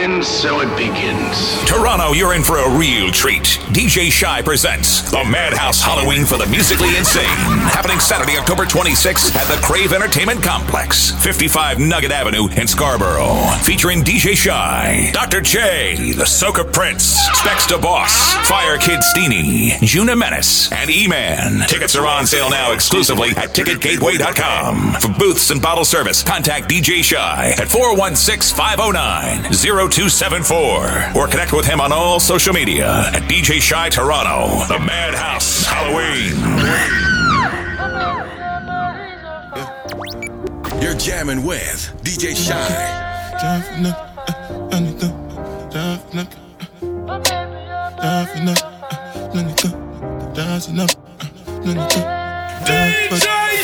so it begins. Toronto, you're in for a real treat. DJ Shy presents the Mad Haus Halloween for the Musically Insane. Happening Saturday, October 26th at the Crave Entertainment Complex, 55 Nugget Avenue in Scarborough. Featuring DJ Shy, Dr. J, The Soca Prince, Specs to Boss, Fire Kid Steenie, Juna Menace, and E-Man. Tickets are on sale now exclusively at ticketgateway.com. For booths and bottle service, contact DJ Shy at 416 509 0274 or connect with him on all social media at DJ Shy Toronto, the Mad Haus Halloween. You're jamming with DJ Shy. DJ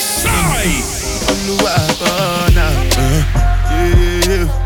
Shy! Yeah,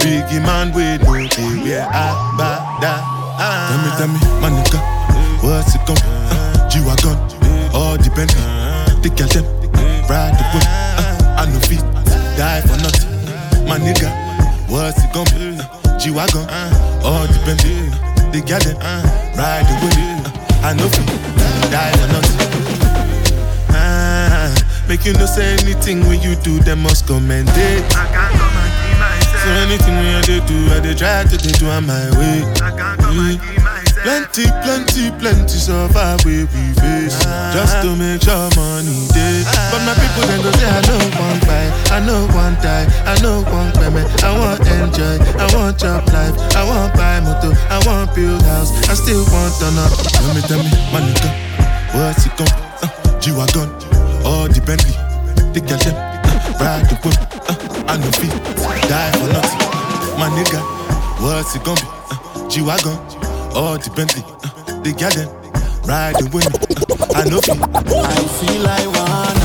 Biggie man with no day where I bada. Tell me, tell me, my nigga, what's it gon' uh, G-Wagon, all depend The girl them, ride the whip uh, I no fit, die for nothing. My nigga, what's it gon' uh, G-Wagon, all depend The girl them, ride the whip uh, I no fit, die for nothing. Ah, Make you no say anything when you do, them must commend it. I can't so anything we I dey do, I dey try to dey do on my way. Come and keep. Plenty, plenty, plenty suffer we we face just to make sure money day. But my people then go say I know one buy, I know one die, I know one payment. I want enjoy, I want job life, I want buy motor, I want build house, I still want to know. Tell me, tell me, my nigga, what's it gon' uh, G-Wagon, all the Bentley, the girl them, ride the whip, uh, I no fit, die for nothing. My nigga, what's it gon' be? Uh, G-Wagon, all the Bentley, uh, the girl them, ride the whip, uh, I no fit. I feel I wanna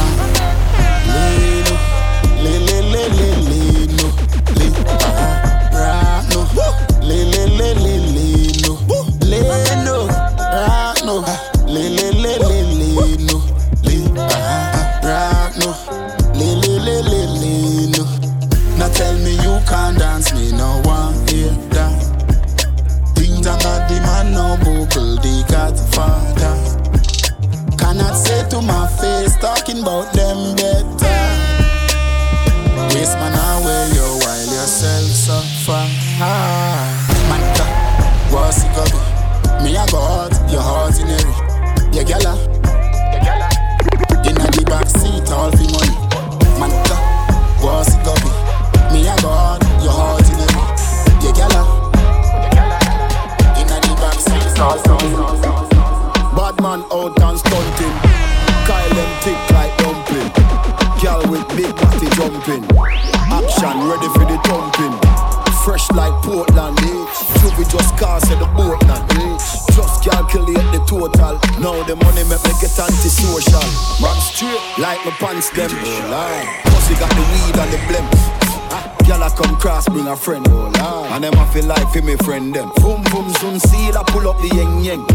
pants them. Cause got the weed and the blem. Girl I come cross, bring a friend. Oh Lord. And them I feel like for me friend them. Boom boom soon seal I pull up the yeng yeng.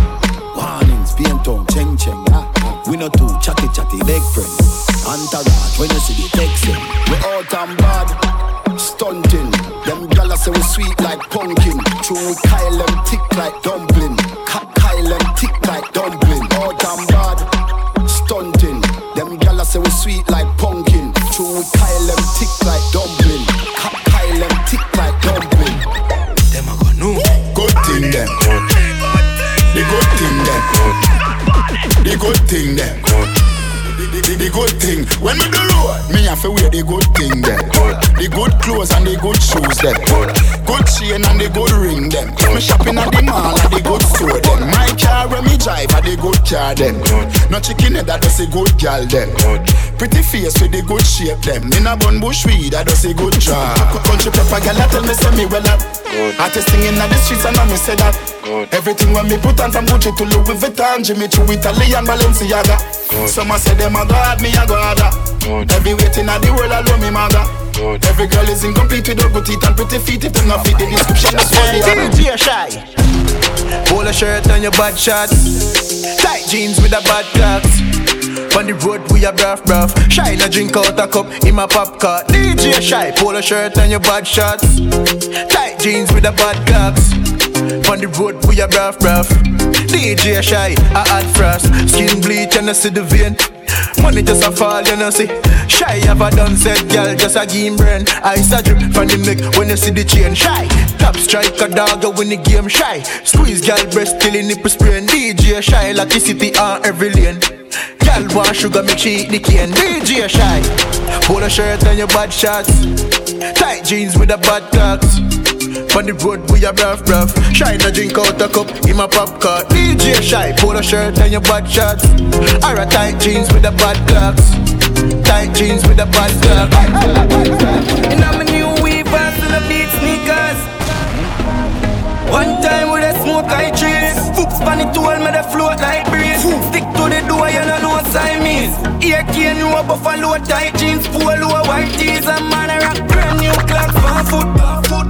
Warnings, paint on, cheng cheng. Ah, ah. We not too chatty chatty leg friend. Entourage, when you see the text. We out and bad, stunting. Them gala say we sweet like pumpkin. True, we Kyle them thick like dumpling. Ka- Kyle them thick like dumpling. Out and bad, stunting. Them gala say we sweet like pumpkin. True, we Kyle them tick like dumpling. Ka- Kyle them thick like dumpling. Them a go know. Good thing them. The good thing them. The good thing them. Good thing when we do road, me have to wear the good thing them. The good clothes and the good shoes them. Good chain and the good ring them. Me shopping at the mall at the good store them. My car when me drive at the good car them. No chicken head that does a good gal them. Pretty face with the good shape them. In a bun bush weed that does a good job. Country proper gal tell me say me well up. Artist singing at the streets and I me say that. Good. Everything when me put on from Gucci to Louis Vuitton, Jimmy Choo, Italian Balenciaga. Some a say them a god, me a go harder. Every waiting at the world I alone me mother. Every girl is incomplete with her good teeth and pretty feet. If them not fit the description, that's what they are. DJ Shy. Polo shirt and your bad shots. Tight jeans with a bad clocks. On the road we a bruff bruff. Shy a drink out a cup in my pop car. DJ Shy. Polo shirt and your bad shots. Tight jeans with a bad clocks. On the road we a bruff bruff. DJ Shy. I add frost. Skin bleach and I see the vein. Money just a fall, you know see. Shy have a done said, girl, just a game brain. Ice a drip from the neck when you see the chain. Shy, top striker dog when the game shy. Squeeze girl breast till the nipple sprain. DJ Shy like the city on every lane. Girl want sugar, make she eat the cane. DJ Shy, polo shirt and your bad shots. Tight jeans with a bad talks. On the road we a bruff bruff Shy no drink out a cup in my pop car DJ Shy, polo shirt and your bad shots Or a tight jeans with a bad clocks Tight jeans with a bad clocks And I'm a new weavers to the beat sneakers. One time with a smoke I trees. Span it to all me the float like breeze. Stick to the door, you know no Siamese. Ear cane, you a buffalo tight jeans, polo white tees, and man a rock brand new clocks for foot.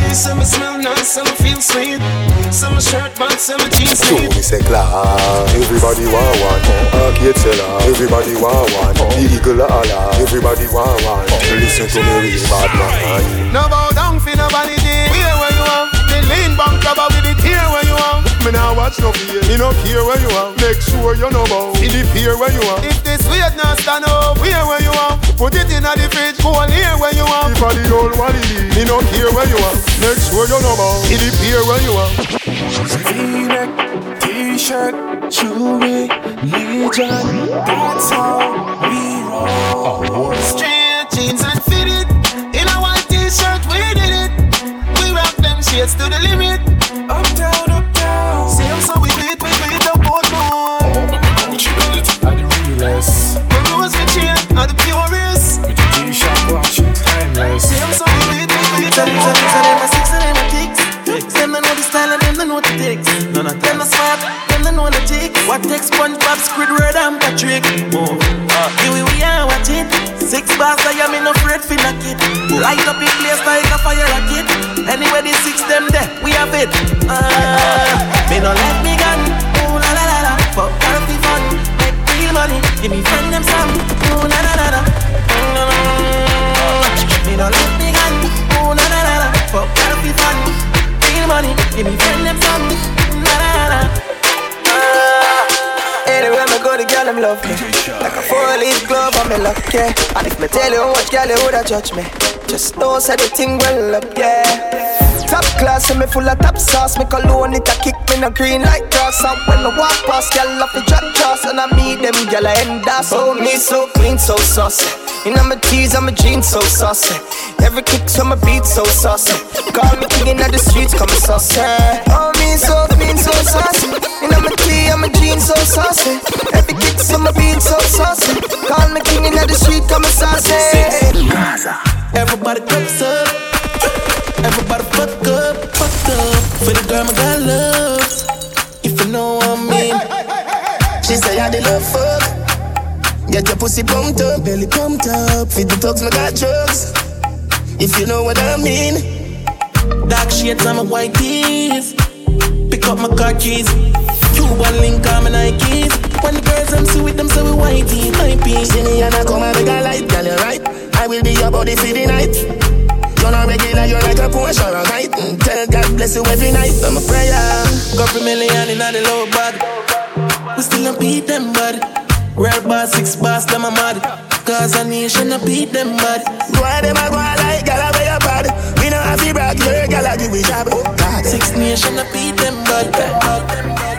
Some smell nice, some feel sweet. Some shirt but some jeans sweet. me say class, everybody want one. Arcade seller, everybody want one. The eagle a holla, everybody want one. Listen to me, real bad man. No bow down for nobody day. Here where you are. The lean bank cover with it Me now watch no fear. Me no care where you are. Make sure you know bow. In the pier where you are. If this weight not stand up, here where you are. Put it in the fridge. Go on here where you are. If I the old one it is. Me no care where you are. Make sure you know bow. In the pier where you are. V-neck, t-shirt, jewelry, Legion. That's how we roll. Straight jeans and fitted. In a white t-shirt, we did it. We rock them shades to the limit. Of them a smart, them they know the ticks What takes SpongeBob, Squidward and Patrick? Oh, uh, here we are watch it. Six bars I am in no afraid for knock it Light up in place like a fire rocket. Anyway the six them there, we have it. Uh, Me no let me gun. Ooh la la la la. Fuck healthy fun. Make real money. Give me friend them some. Ooh la la la la. Me no let me gun. Ooh la la la la. Fuck healthy fun. Real money. Give me friend them some love me. Like a four-leaf glove, I'm in luck, yeah. And if me tell you what, girl, you woulda judge me. Just know, say the thing well up, yeah. Top class, and me full of top sauce. Me cologne it a kick me no green like grass. And when I walk past, girl off the drop trust, and I meet them, girl I end up. Oh, me so clean, so saucy. You know my tees, I'm a jeans, so saucy. Every kick, so my beat, so saucy. Call me king in the streets, come saucy. Oh, me so clean, so saucy. You know my tee, I'm a jeans, so saucy. Every kick, so my beat, so saucy. Call me king in the street, come saucy. Everybody cups up. Everybody fuck up, fuck up. For the girl, my got love. If you know what I mean. She say I the love fuck. Get your pussy pumped up, belly pumped up. Feed the dogs, my got drugs. If you know what I mean. Dark shades on my white tees. Pick up my car keys. Cuban link on my Nikes. When the girls them see with them, say we whitey, my piece. See me and I come and make a light, girl, you right. I will be your body for the night. You're not regular, you're like a Porsche or a kite. Mm, Tell God bless you every night. I'm a prayer. Couple million in the low bag. We still don't beat them, bud. Real boss, six boss, them a mad. Cause a nation, I beat them, bud. Go ahead, them a go a like, gal, I wear your bad. We know have to brag, your gal, I give me job. Oh, God. Six nation, I beat them, bud.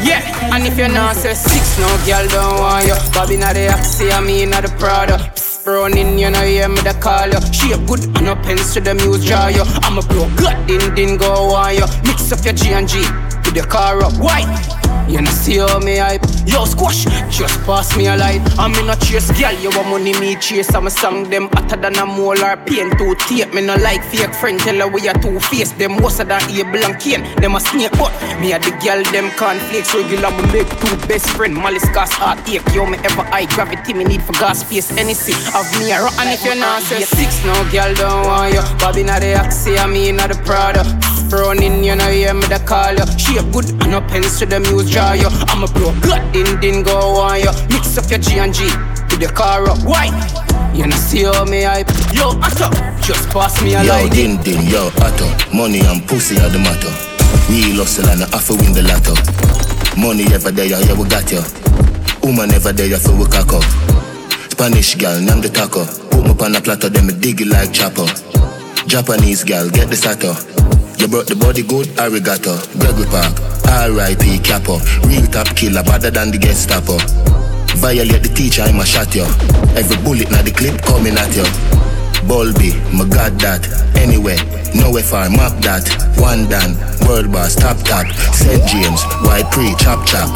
Yeah, and if you're not say six, no girl don't want you. Bobby not the Axie, I mean not the Prada. Running, you know, hear me the call you. She a good and no pens to the muse jar you. I'm a blow, good, din din go on you. Mix up your G and G with the car up. Why? You know see how me hype. Yo squash, just pass me a light. I'm in a chase, girl, you want money me chase. I'm a song them hotter than a molar pain. To tape Me no like fake friend, tell her we are two face Them of that able and cane Them a snake but me a the girl them cornflakes. Regular me make two best friend. Malice gas heartache Yo me ever high gravity me need for gas space Anything of me a And if you're not. Six, no girl don't want you. Bobby not the Axie, I mean not the Prada Running, you know, hear me the call you. She a good and no pens to the muse jar you. I'm a blow, good din din go on you. Mix up your G and G with the car up. Why? You know, see how me hype. Yo, Atto, just pass me a light Yo, light. din din, yo, Atto. Money and pussy are the matter. Real hustle and I have to win the lotto. Money ever there, yeah, we got you. Woman ever there, so we cock up. Spanish girl, name the taco. Put me on a platter, then me dig it like chopper. Japanese girl, get the sato. Brought the body good, arigato. Gregory Park, R.I.P. Capo. Real top killer, better than the Gestapo. Violate the teacher, I'ma shot you. Every bullet na the clip coming at you. Bulby, my god that. Anyway, nowhere far, map that. One dan, world boss, top top. St. James, white pre, chop chop.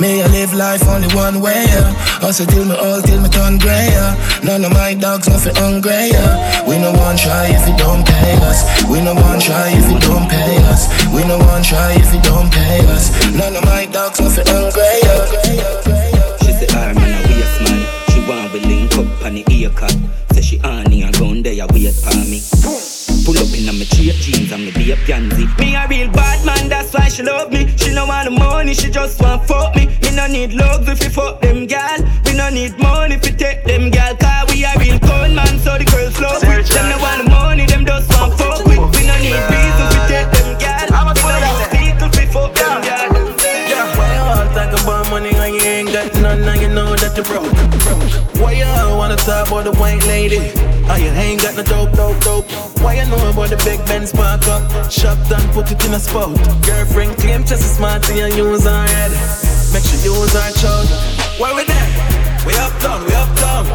May I live life only one way, yeah. Hustle till me old, till me turn grey, yeah. None of my dogs nothing hungry, yeah. We no one try if you don't pay us. We no one try if you don't pay us. We no one try if you don't pay us. None of my dogs nothing hungry, yeah. She say, "Ah man, a waste man." She want we link up on the ear cut. Say she honey and gun there, wait for me. Pull up in a me straight jeans and me be a pansy. Me a real bad man, that's why she love me. She no want the money, she just want fuck me. Me no need love if you fuck them gal. We no need money if you take them gal. Cause we a real con man, so the girls love we. Them no want the money, them just want fuck with. We no need reason to take them gal. We no want people fi fuck them gal. Yeah, why you all talk about money when you ain't got none and you know that you broke? Why talk about the white lady? You ain't got no dope, dope, dope. Why you know about the big Benz park up? Shop done, put it in a spot. Girlfriend claim just smart and you use her head. Make sure you use her child. Where we there? We up done, we up done.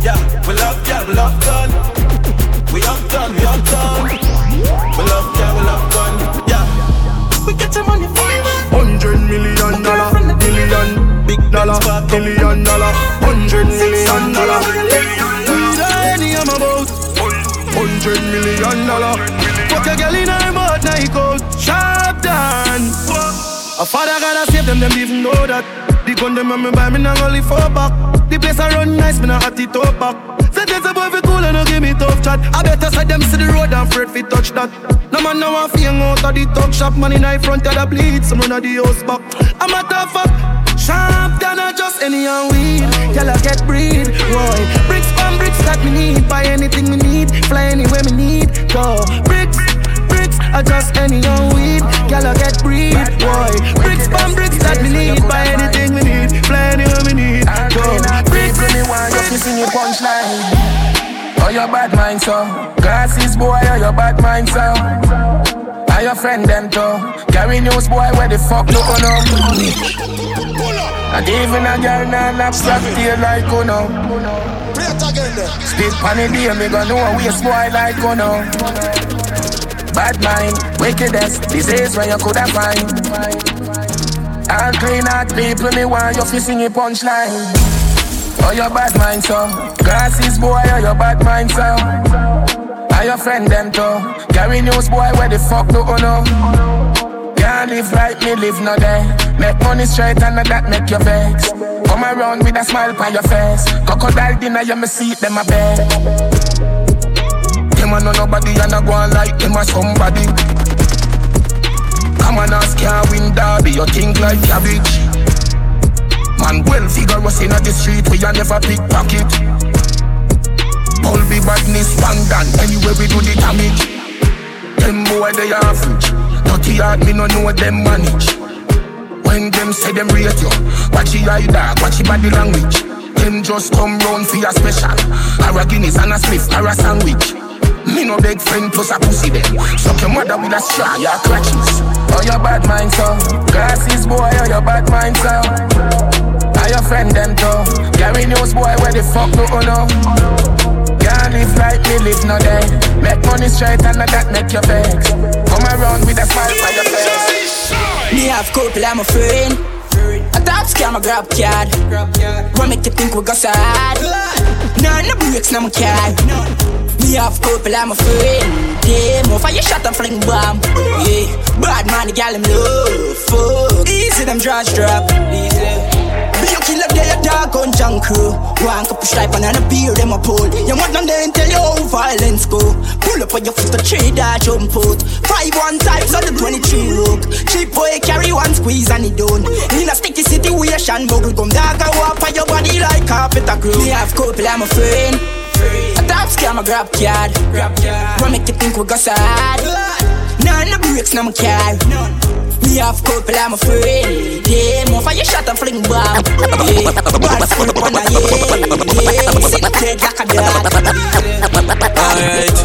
Yeah, we love, yeah, we love done. We up done, we up done. We love, yeah, we love done. Yeah. We get your money dollar, billion dollar, hundred million dollar. Tiny I'm about hundred million dollar. Fuck a girl in her mouth, now he goes sharp down. A father gotta save them, them even know that. The gun them and me buy me now only four back. The place I run nice, me now hot it up back. Say there's a boy fi cool and no give me tough chat. I better say them see the road and afraid fi touch that. No man now a fing out of the talk shop, man in the front of the bleed, some run of the house back. I'm a tough fuck. Sharp than a just any and weed. Girl, I get breed. Boy, bricks from bricks that me need. Buy anything me need. Fly anywhere me need. Go. Bricks, bricks, I just any and weed. Girl, I get breed. Boy, bricks from bricks that me need. Buy anything me need. Fly anywhere me need. Go. Bricks, me want just to sing your punchline. Oh, your bad mind, so Glasses, boy, oh, your bad mind, so Are your friend, them, too Carry news, boy, where the fuck look on them And even a girl, nah, lap slap tail like, you know. Spit pan the day, me gon' know a waste, boy, like, you know. Bad mind, wickedest Disease where you coulda find. All clean out people, me want you fi sing your punchline. Oh, your bad mind, so. Glasses, boy, oh, your bad mind, so Are your friend, them, too Carry news, boy, where the fuck do you know? Can't live right, me, live no day. Make money straight and that make you vex. Come around with a smile on your face. Crocodile dinner, you me see them a bed Them a know nobody and a go on like them a somebody. Come on, ask can't win derby, you think like cabbage. Man, well figure us in the street where you never pickpocket. All be badness, down anywhere we do the damage. Them boy they average, dirty heart me no know them manage. When them say them rate you, watch your eye dog, watch your body language. Them just come round for your special. Or a Guinness and a spliff or a sandwich. Me no beg friend plus a pussy them. Suck your mother with a straw, your clutches. Oh, your bad mind, so. Glasses, boy, oh, your bad mind, so. Are your friend, them, too. Gary News, boy, where the fuck do you know? Live like me, live no day. Make money straight and not that make your vex. Come around with a smile on your face. Me have couple, I'm a friend. A top scam, a grab card. What make you think we go sad? None no breaks, no my car. Me have couple, I'm a friend. Yeah, more fire shot and fling bomb. Yeah, bad man, the gal him love. Fuck, easy them draws drop. Easy. Be a killer, they a dog on junk crew. One cup of stripe and a beer, them a pull. You want them then tell you how violence go. Pull up on your foot, the trade that jump out. Five one times on the 23 rook. Cheap boy carry one squeeze and he done. In a sticky situation, muggle gum dog, I walk on your body like carpet a crew. Me have couple, I'm a friend. A top scam, a grab card. Grab card. What make you think we go sad? None no breaks, no my car. Me have couple, I'm a friend. Yeah, more your shot and fling bomb. Bad full on a yeah. Like a dog. Alright.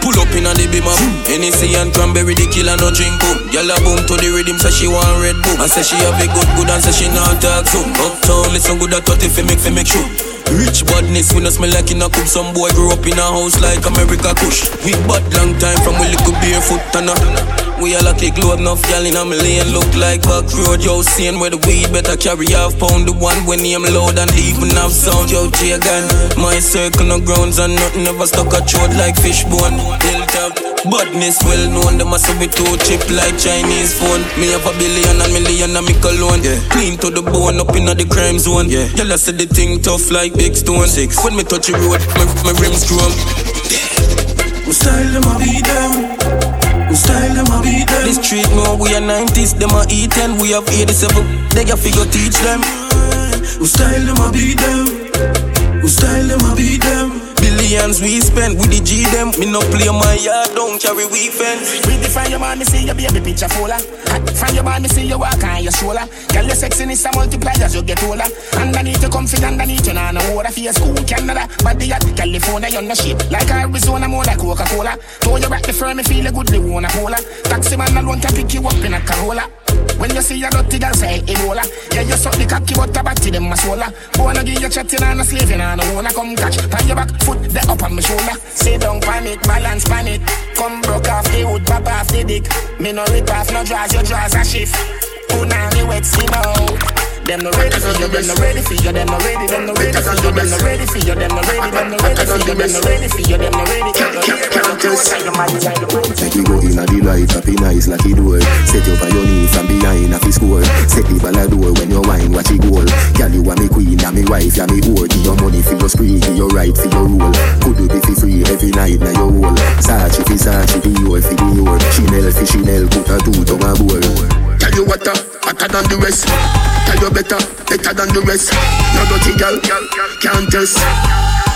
Pull up in the up Hennessy and cranberry the killer no drink boom a boom to the rhythm say she want red boom And say she have a good good and say she not talk soon Uptown listen good at 30 fi make fi make sure Rich badness, we no smell like in a cup Some boy grew up in a house like America Kush We bad long time from we little barefoot and a We a lucky globe, enough gal in a million. Look like back road, yo, seeing where the weed Better carry half pound, the one when name loud And even have sound, yo, Jagan My circle no grounds and nothing ever stuck a throat like fishbone Hilltop, badness well known. Them say we too cheap like Chinese phone. Me have a billion and million and me cologne. Yeah. Clean to the bone, up in the crime zone. Yeah. Y'all say the thing tough like big stone. Six. When me touch the road, my, my rims chrome. My style them a beat them. Style them a beat them. This street more we are 90s, them a E10 We have 87, they a figure teach them My style them a beat them. My style them a beat them. Billions we spend with the G them Me no play my yard, don't carry weekends Read the from your man, me see your baby picture fuller. From your man, me see you walk on your shoulder. Girl, your sexiness a multiply as you get older. Underneath you comfy, underneath you nah no water. Your school, Canada, body at California, you're no shape. Like Arizona, more like Coca-Cola. Throw you back the firm, me feel a good, they wanna cola. Taxi man alone can pick you up in a Corolla. When you see a dirty girl say Ebola Yeah, you suck the cocky but the body them a swola Boy, no give you chatting and a slaving and a wanna come catch. Pan your back foot, the up on my shoulder. Sit down pan it, balance pan it Come broke off the wood, pop off the dick. Me no rip off, no draws, your draws a shift Punani wet skin out them no ready for you, them no ready for you, them no ready, them no ready for you, them no ready for you, them no ready, them no ready for you, them no ready for you, them no ready. Take you go in a the light, happy nice like it door. Set you on your knee from behind a fi score. Set the ball a door when you wine, watch it goal. Girl, you are me queen, and me wife, and me whore. Give your money for your spree, give your right for your rule. Could do be fi free every night now your whole. Sachi fi Sachi, Dior fi Dior. Chanel fi Chanel, put a two tongue a bowl. Tell you what, uh, hotter than the rest. Tell you better, better than the rest. No dirty girl, can't test.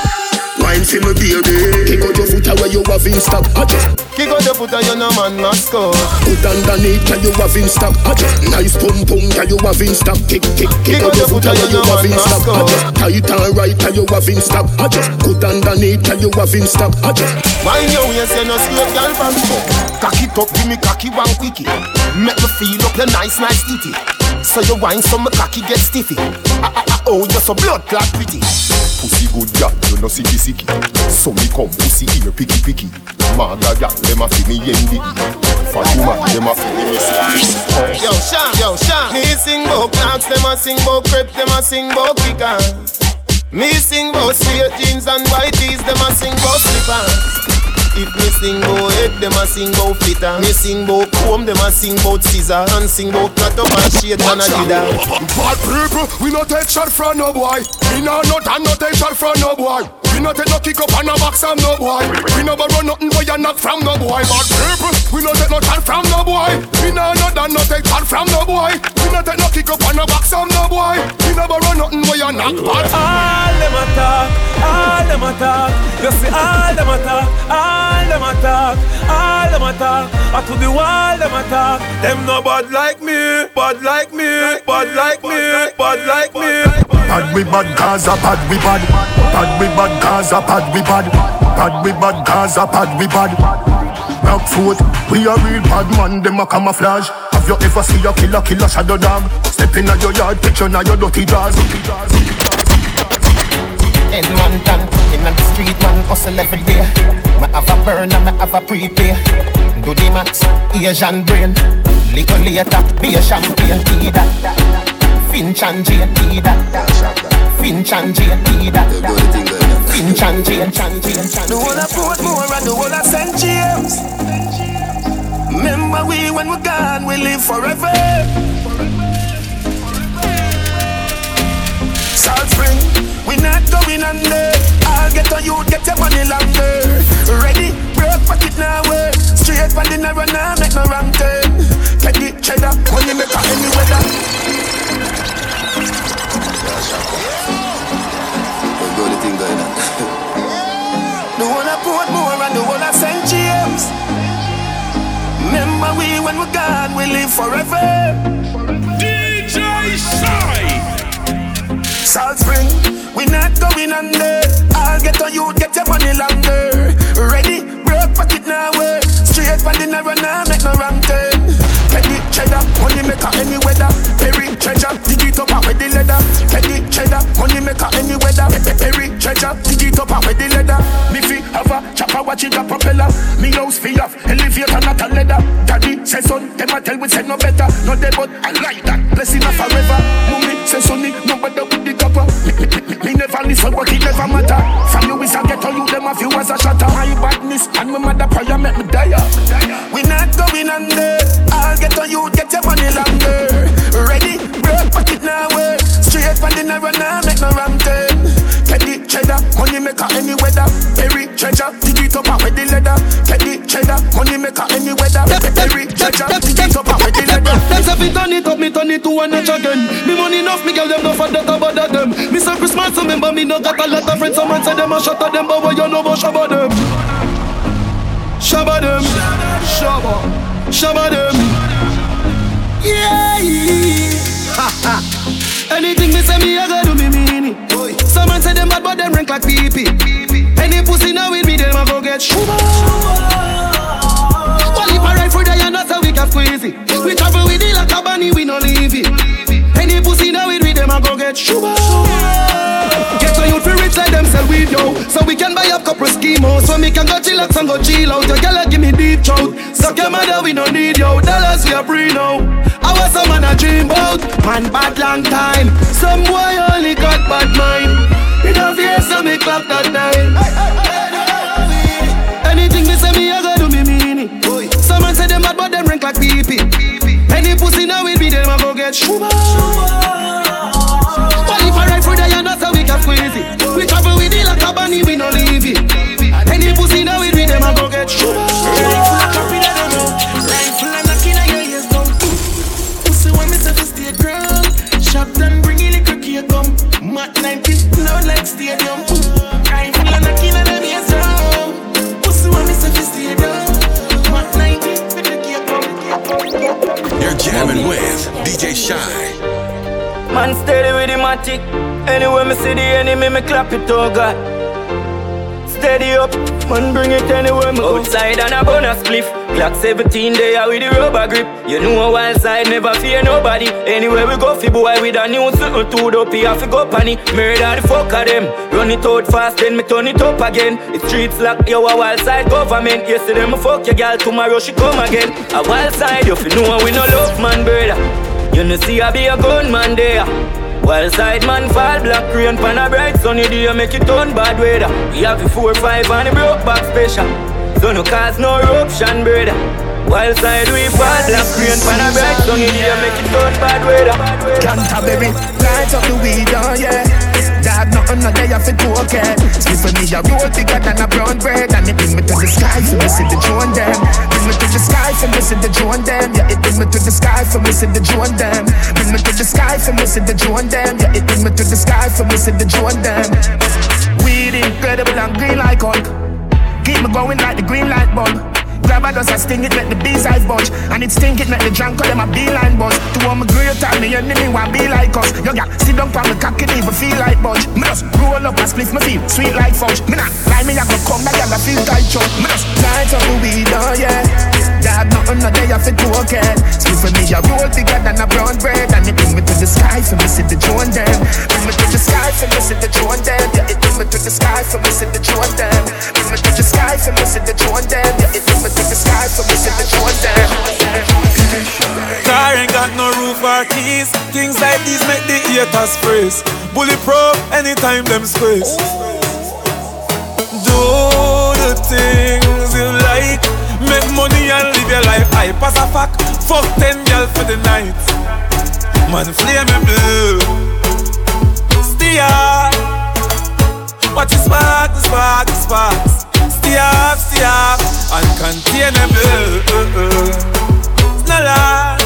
Wine for me baby. Kick out your foot away, you have in stock. Adjust. Kick out your foot and you no man must go. Put underneath, tell you have in stock. Adjust. Nice pum pum, tell you have in stock. Kick kick kick out your foot away, you have in stock. Adjust. Tight and right, tell you have in stock. Adjust. Put underneath, tell you have in stock. Adjust. Wine your waist, you no straight girl from the Cock it up, give me cocky one quickie. Make me feel up your nice, nice titty. So you wine, so my cocky get stiffy. Ah, ah, ah, oh, you're so blood clot pretty. Pussy good gal, you no sicky sicky. So me come pussy ear picky picky. Maga gal, dem a fi me yendi. Fatuma, dem a fi me miss. Yo, Sean, yo, Sean. Me sing bout clocks, them a sing bout crepe, them a sing bout kickers. Me sing bout straight jeans and white tees, them a sing bout slippers. If me sing bout head, them a sing bout fitter. Me sing bout comb, them a sing bout scissor. And sing bout cut up and shade and a dida. Bad people, we no take shot from no boy. We no not and no take shot from no boy. We no take no kick up on a box from no boy. We no borrow nothing boy and knock from no boy. Bad people, we no take no shot from no boy. We no not and no take shot from no boy. We no take no kick up on a box from no boy. We no borrow nothing boy and knock bad. All them a talk, all them a talk. You see all them a talk, all them a talk, all them a talk. I to the wall them a talk. Them no bad like me, bad like me, bad like me, bad like me. We bad Gaza, bad we bad. Bad we bad Gaza, bad we bad. Bad we bad Gaza, bad we bad. Black foot, we a real bad man, them a camouflage. Have you ever see a killer, killer shadow dog? Step in your yard, picture now your dirty jaws. Head man in the street man hustle every day. Me have a burn and me have a prepay. Do the max, Asian brain. Little later, be a champagne, tea that. Finch and Jane, tea that. Finch and Jane, tea that. Finch and Jane, Chan Jane, Chan The whole of Portmore and the whole of St. James. Remember we when we're gone, we live forever. Salt Spring, we not going under. I'll get on you, get your money longer. Ready, broke pocket now, way. Straight for the narrow now, make no wrong turn. No better. No dead but I like that, blessing a forever. Me turn a again. Me money enough, me girl them no for that about them. Me say Christmas, remember me no got a lot of friends. Some man say them a shot at them, but what you know about shabba them? Shabba them, shabba, shabba them. Yeah. Anything me say me, I gotta do me mean it. Some man say them bad, but them rank like pee pee. Any pussy now with me, them a go get shuba. Well, if I ride for the and that's how we can squeeze it. We travel with it like a bunny, we no leave it. Any pussy now with me, them a go get shuba. Get a youth fi rich like them sell weed, yo. So we can buy up couple schemos. So me can go chillax and go chill out. Your girl give me deep throat. Suck your mother, we no need yo. Dollars we a free now. I was some man a dream about. Man bad long time. Some boy only got bad mind. In a fear, so me clap that time. Anything me say me, I go do me mean it. Some man say them bad, but like pee. Any pussy now with me, them a go get shuba. Well, me clap it, oh God. Steady up, man bring it anywhere me go. Outside and a bonus spliff. Glock 17 there with the rubber grip. You know a wild side never fear nobody. Anywhere we go, fi boy with a new little two dope, he have to go panny. Murder the fuck of them. Run it out fast, then me turn it up again. The streets lock, yo a wild side government. Yesterday me fuck your girl, tomorrow she come again. A wild side, you fi know we no love man, brother. You know see I be a gunman there. Wild side man fall black rain pan a bright sunny day make it turn bad weather. We have the four five and the broke back special. So no cause no eruption brother. Wild side we fall black rain pan a bright sunny day make it turn bad weather. Canterbury, light up the weed, oh yeah. Nothing no day off it okay. Skip for me a road bigger than a brown bread, and it bring me to the sky for see the drone them. Bring me to the sky for see the drone them. Yeah, it bring me to the sky for see the drone them. Bring me to the sky for see the drone them. Yeah, it bring me to the sky for see the drone them. Weed incredible and green like Hulk. Keep me going like the green light bulb. Grab a dust, I sting it, make the bees eyes bunch. And it stink it, make the drunk call them a beeline buzz. To all my great time, me enemy want be like us. Yo, yeah, sit down on the cock, it even feel like budge. Me just roll up a a split my feel sweet like fudge. Me not lie, me a go come back and I feel tight chunk. Me just light up the weed, oh yeah. Dad, nothing no day I fit to okay. Split for me a roll bigger than a brown bread, and it bring me to the sky for me see the drone them. Bring me to the sky for me see the drone them. Yeah, it bring me to the sky for me see the drone them. Bring me to the sky for me see the drone them. Yeah, it bring me to the sky for me see the drone them. Car ain't got no roof or keys. Things like these make the haters freeze. Bully Bulletproof anytime them squeeze. Do the things you like. Make money and live your life. I pass a fuck. Fuck ten girls for the night. Man, flame and blue. Steer. Watch the spark, the spark, the sparks. Stay up, stay up. Uncontainable. Lie.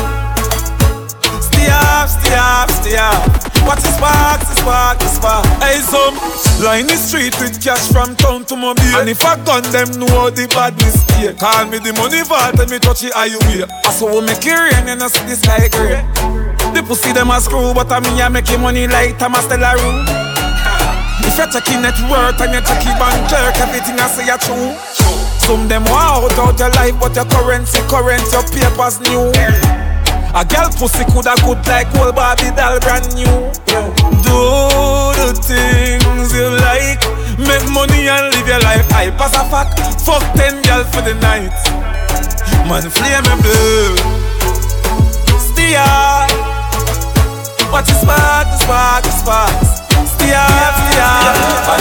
Stay up, stay up, stay up. Watch the spark, the spark, the spark. Hey, some line the street with cash from town to mobile. And if I gun them, know the badness here. Call me the money vault and me touch it how you wear. I saw we make it rain and I see the sky gray. The pussy them a screw, but I me I make money like Thomas Stella room. If you're checking net worth and you're checking bank clerk, everything I say you true. Some them want out your life, but your currency current, your papers new. A girl pussy coulda good like old Barbie doll brand new. Do the things you like, make money and live your life. I pass a fuck, fuck ten girls for the night. Man, flame me blue. Steer, watch the spark, the spark, the sparks. Steer, steer.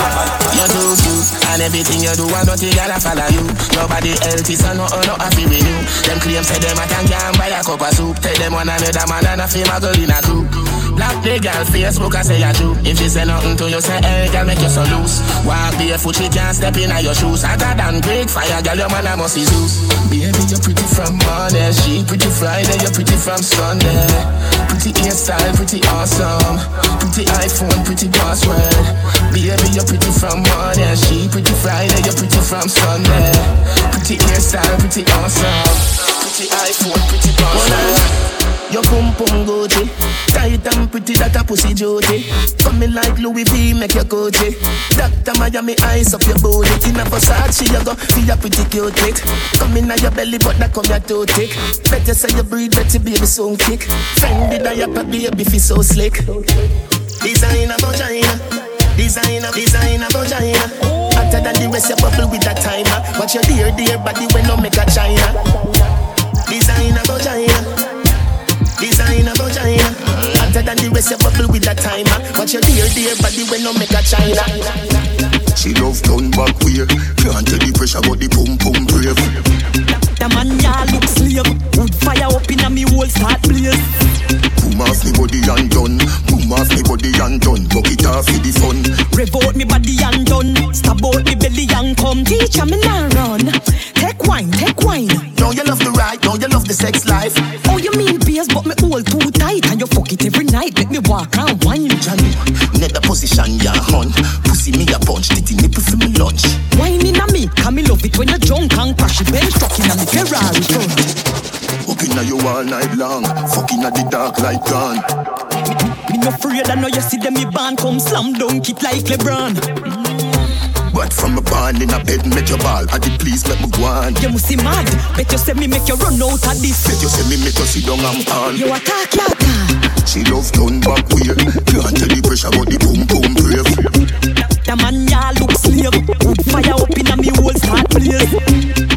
You do you and everything you do, I don't think I'll follow you. Your body healthy, so no, no happy with you. Them claims say them I can can buy a cup of soup. Tell them one another man and a feel my girl in a group. Black the girl Facebook, I say you do. If she say nothing to you, say hey, girl make you so loose. Walk barefoot, she can't step in your shoes. Hotter than break fire, girl, your man I must be Zeus. Baby, you're pretty from Monday, she pretty Friday, you're pretty from Sunday. Pretty hairstyle, pretty awesome. Pretty iPhone, pretty password. Baby, you're pretty from Monday, she pretty Friday, you're pretty from Sunday. Pretty hairstyle, pretty awesome. Pretty iPhone, pretty password. Your pum pum Gucci Tight and pretty that a pussy Jody Coming like Louis V make your Gucci. Doctor Miami eyes up your booty. In a Versace you go feel a pretty cute lick Come in your belly but that come your too tick. Better say you breathe better baby soon kick. Fendi diaper baby feel so slick. Designer vagina Designer, designer vagina Hotter than the rest you bubble with that timer. Watch your dear dear body when no make a China. Designer vagina than the rest of bubble with that timer. Watch your dear, dear body when no make a China. She love turn back weird Can't tell the pressure but the pum pum brave. The man ya look slave. Wood fire up in a me whole start blaze. Boom off me body and done. Boom off me body and done. Buck it off for the fun. Rev out me body and done. Stab out me belly and come. Teacher me now run. Take wine, take wine. Know you love the ride, know you love the sex life. Oh you mean beers but me hold too tight And you fuck it every night. Let me walk and wine. Johnny, net the position ya hun Pussy me a punch, titty nipple for me lunch. Wine in a me, cause me love it when you drunk and crash it Bench truck in a me Ferrari front. Fucking at you all night long. Fucking at the dark light gone Me no afraid I know you see them me band come slam dunk it like LeBron. But from a barn in a bed make your ball At the please let me go on. You must be mad. Bet you say me make you run out of this. Bet you say me make you sit down and pan You attack, you attack She love turn back weird Can't tell the pressure but the boom boom brave The man ya look slave. Wood fire up in a me whole start blaze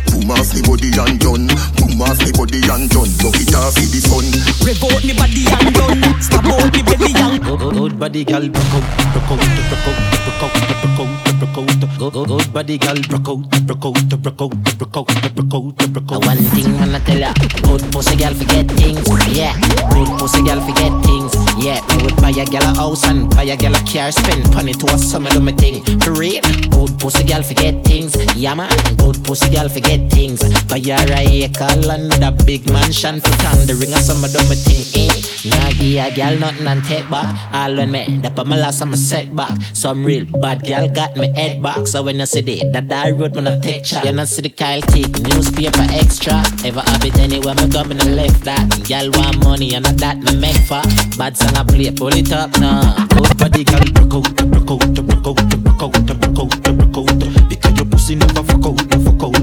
Boom off me body and done. Boom off me body and done. Buck it off for the fun Rev out me body and done. Stab out me belly and Good body girl broke out, broke out, broke out, broke out, broke out, broke out. Good, good, good body girl broke out, broke out, broke out, broke out, broke out, broke out. One thing man I tell ya, good pussy girl forget things, yeah. Good pussy girl forget things, yeah. Me would buy a girl a house and buy a girl a car, spend money to a summer do me thing. For real, good pussy girl forget things, yeah man. Good pussy girl forget things. Buy her a acre land with a big mansion for town. The ring a summer do me thing, eh. Nah give a girl nothing and take back. All when me, that on my last I'm setback. Some real bad girl got me head back. So when you see the that I road, when I picture. You not see the Kyle kick, newspaper extra. Ever have it anywhere, me come in the left that. Y'all want money, and not that me make for. Bad song I play, pull it up now. Good body, girl, broke out, broke out, broke out, broke out, broke out, broke out. Because your pussy never fuck out, never fuck out.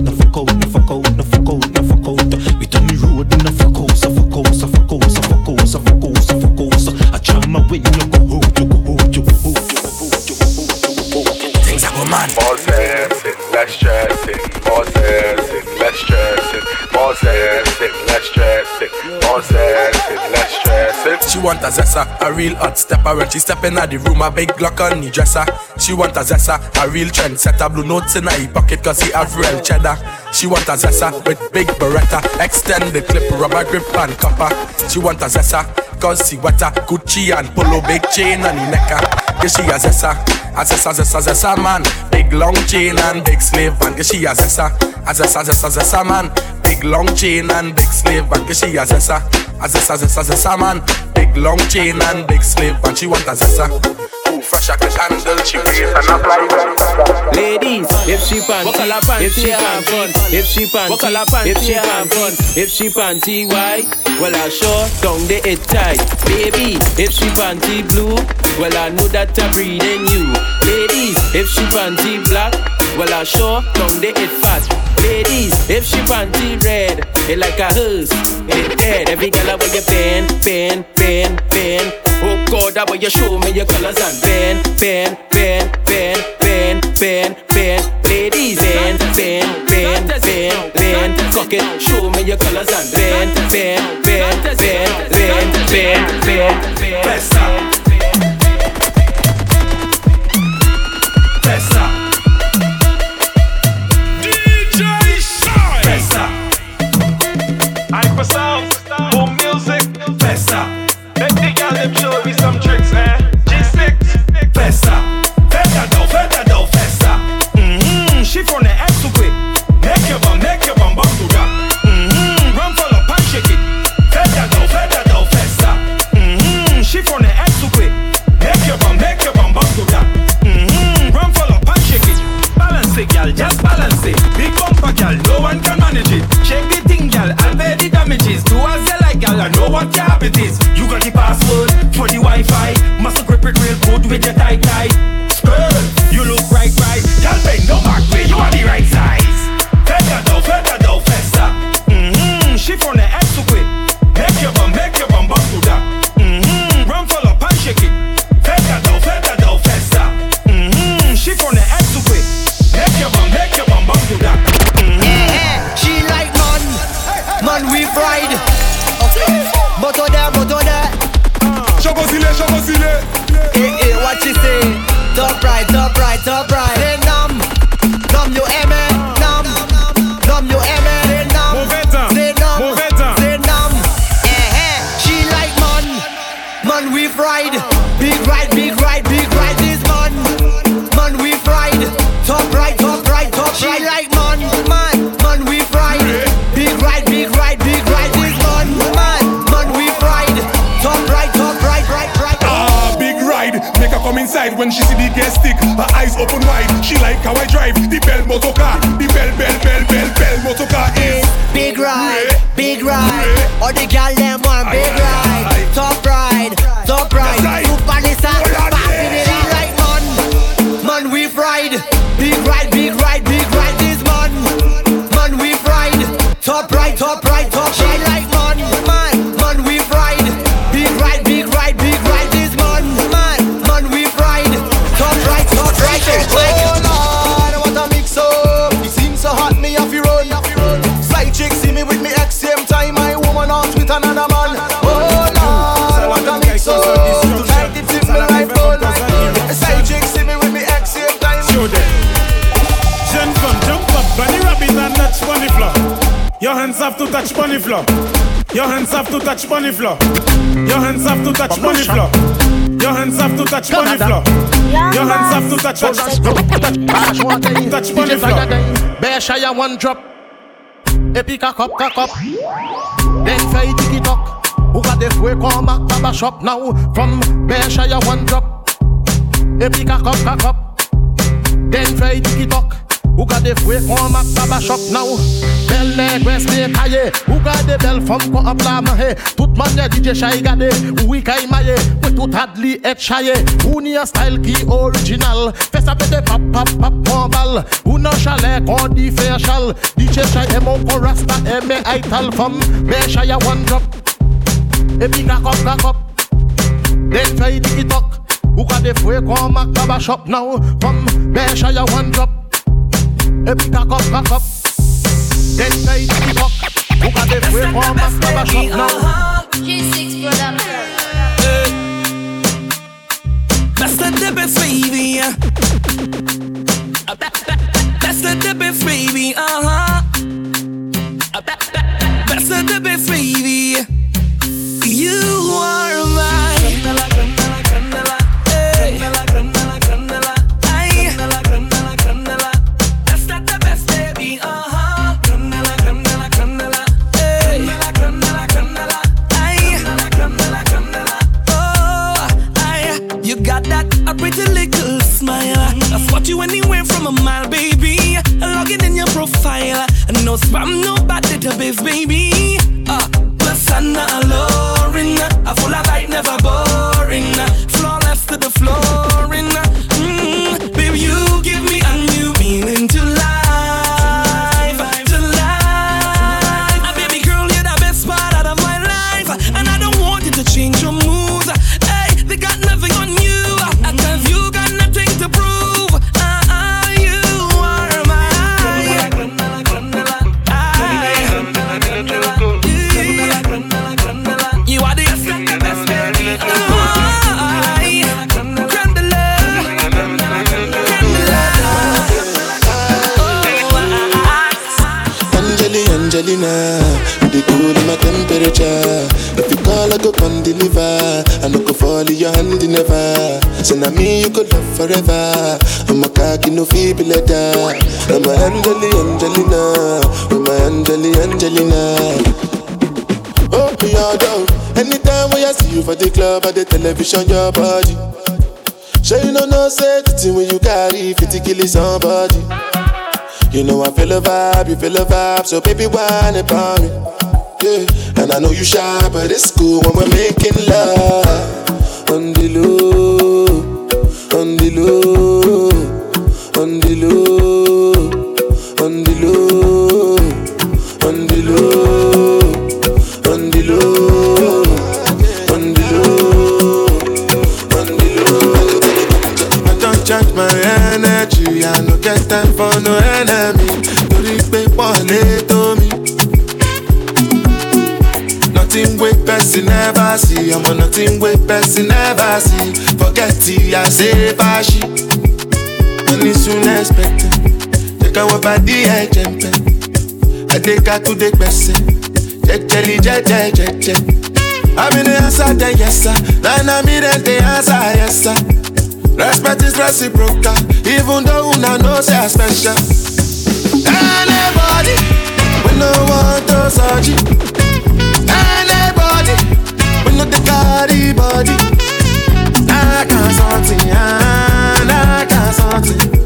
She want a zessa, a real hot stepper. When she step in the room, a big Glock on the dresser. She want a zessa, a real trendsetter. Blue notes in her pocket cause he have real cheddar. She want a zessa with big beretta. Extended clip, rubber grip and copper. She want a zessa cause she wetter. Gucci and polo, big chain on the necker Yeah, she a zessa, a zessa, zessa, zessa man. Big long chain and big slave man Yeah, she a zessa, a zessa, zessa, zessa man. Big long chain and big slave man Yeah, she a zessa, a zessa, zessa, zessa man Big long chain and big slave And She want a zessa fresh I can handle She waist and apply Ladies, if she panty, if she fun, if she panty, if she fun, if she panty white, well I sure down the it tight. Baby, if she panty blue, well I know that I'm breeding you. Ladies, if she panty black, well I sure down the it fat. Ladies, if she panty red, it like a hearse, it dead. Every girl where you bend, bend, bend, bend. Oh God, that way you show me your colors and bend, bend, bend, bend, bend, bend, bend. Ladies, bend, bend, bend, bend, bend. Fuck it, show me your colors and bend, bend, bend, bend, bend, bend, bend, bend. Festa. Touch bunny floor. Your hands have to touch bunny floor. Your hands have to touch bunny floor. Your hands have to touch touch touch bunny floor. Bear shire one drop. Epic a cup, cock up. Then fay tiki talk. Who got the way come back to the shop now? From Bear shire one drop. Epic a cup, cock up. Then fay tiki talk. Ou gade fwe kon mak baba shop now? Bel negres me kaye Ou gade bel fom kon ap la mahe Tout manye DJ Shay gade. Ou i kay maye We tout adli et chaye Ou ni a style ki original? Fè sa pete pap pap pap kon bal Ou nan chalet kon di fè chal DJ Shay e mon kon rasta e me ay tal fom Me Shay a one drop E pi gakop gakop Den fey tiki tok Ou gade fwe kon mak baba shop now? Fom me Shay a one drop E pi gakop gakop Den fey tiki tok Ou gade fwe kon mak baba shop now G6 production. That's the difference, baby. Uh, that- that- That's the difference, baby. Uh huh. That's the difference, baby. You are mine. A mile, baby. Logging in your profile. No spam, no bad database, baby. Uh, not alluring. I full of bite, never boring. Flawless to the flooring. Never. So now me you could love forever. I'm a cocky no feeble letter. I'm a Angeli, Angelina, I'm a Angeli, Angelina. Oh, though. Anytime when I see you for the club or the television, your body. Sure you know no say thing when you carry 50 kill somebody. You know I feel a vibe, you feel a vibe, so baby whine about me. Yeah, and I know you shy, but it's cool when we're making love on the low, on the low, on the. I don't charge my energy, I no get time for no enemy. Torí pé pọ̀lẹ́ Nothing wey person never see, ọmọ nothing wey person never see. Forget ti I say fàṣì. Money soon expected. Jẹ́ káwọn bá dí ẹ̀jẹ̀ ń pẹ́. Adéka tún dé gbẹ̀sẹ̀. Jẹ́jẹ́lì jẹ́jẹ́ jẹ́jẹ́. Àmì ní answer then yes sir. Nana mi then dey answer yes sir. Respect is reciprocal, even though una know say I special. Anybody, we no want to it. We ख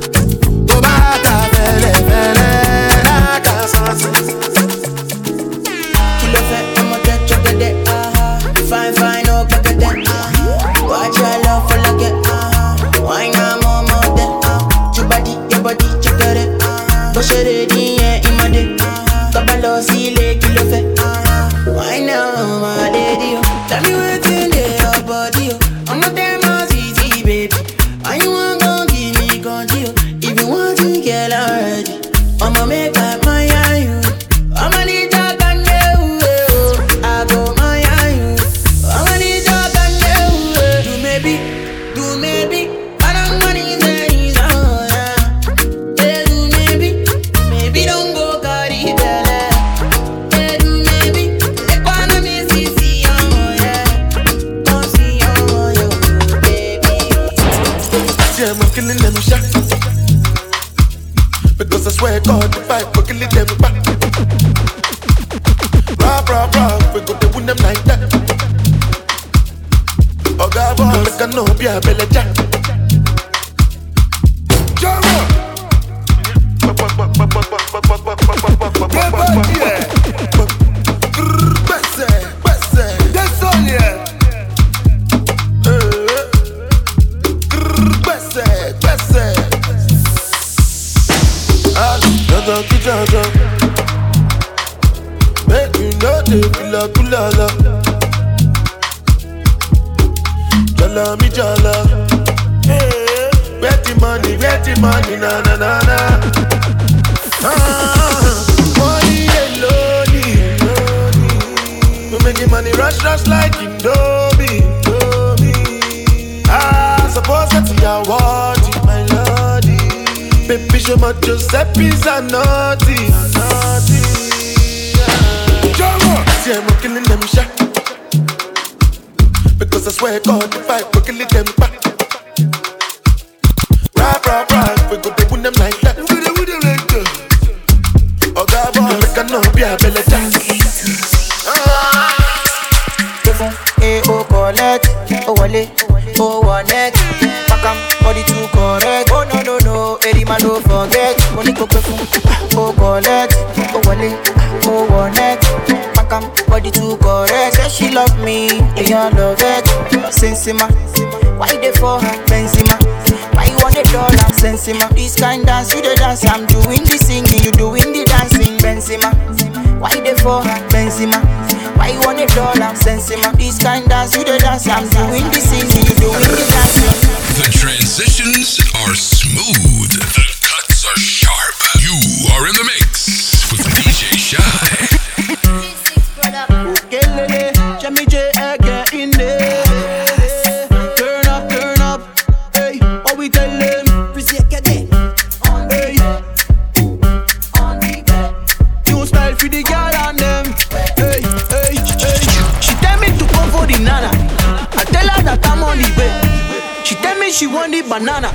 banana.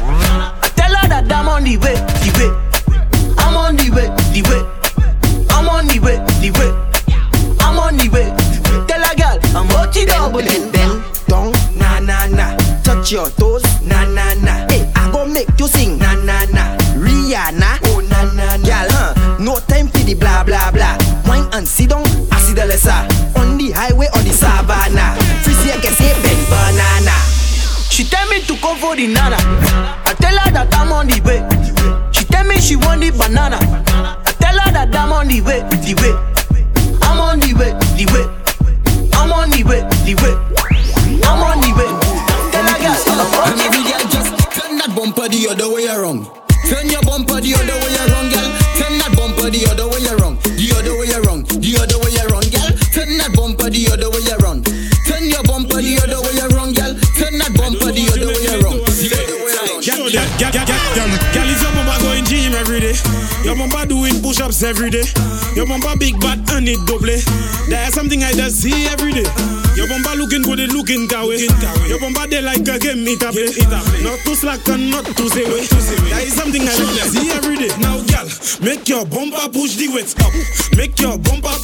I tell her that I'm on the way, the way. I'm on the way, the way. I'm on the way, the way. I'm on the way. Tell her girl, I'm hot double. Bend, bend, down, na na na. Touch your toes, na na na. Hey, I go make you sing, na na na. Rihanna, oh na na na. Girl, huh? No time for the blah blah blah. Wine and sit down, I see the lesser. On the highway, on the savannah. Freeze I can say bend banana. She tell me to come for the nana. Not too slack and not too zero. That is something I see every day. Now, girl, make your bumper push the weights up. Make your bumper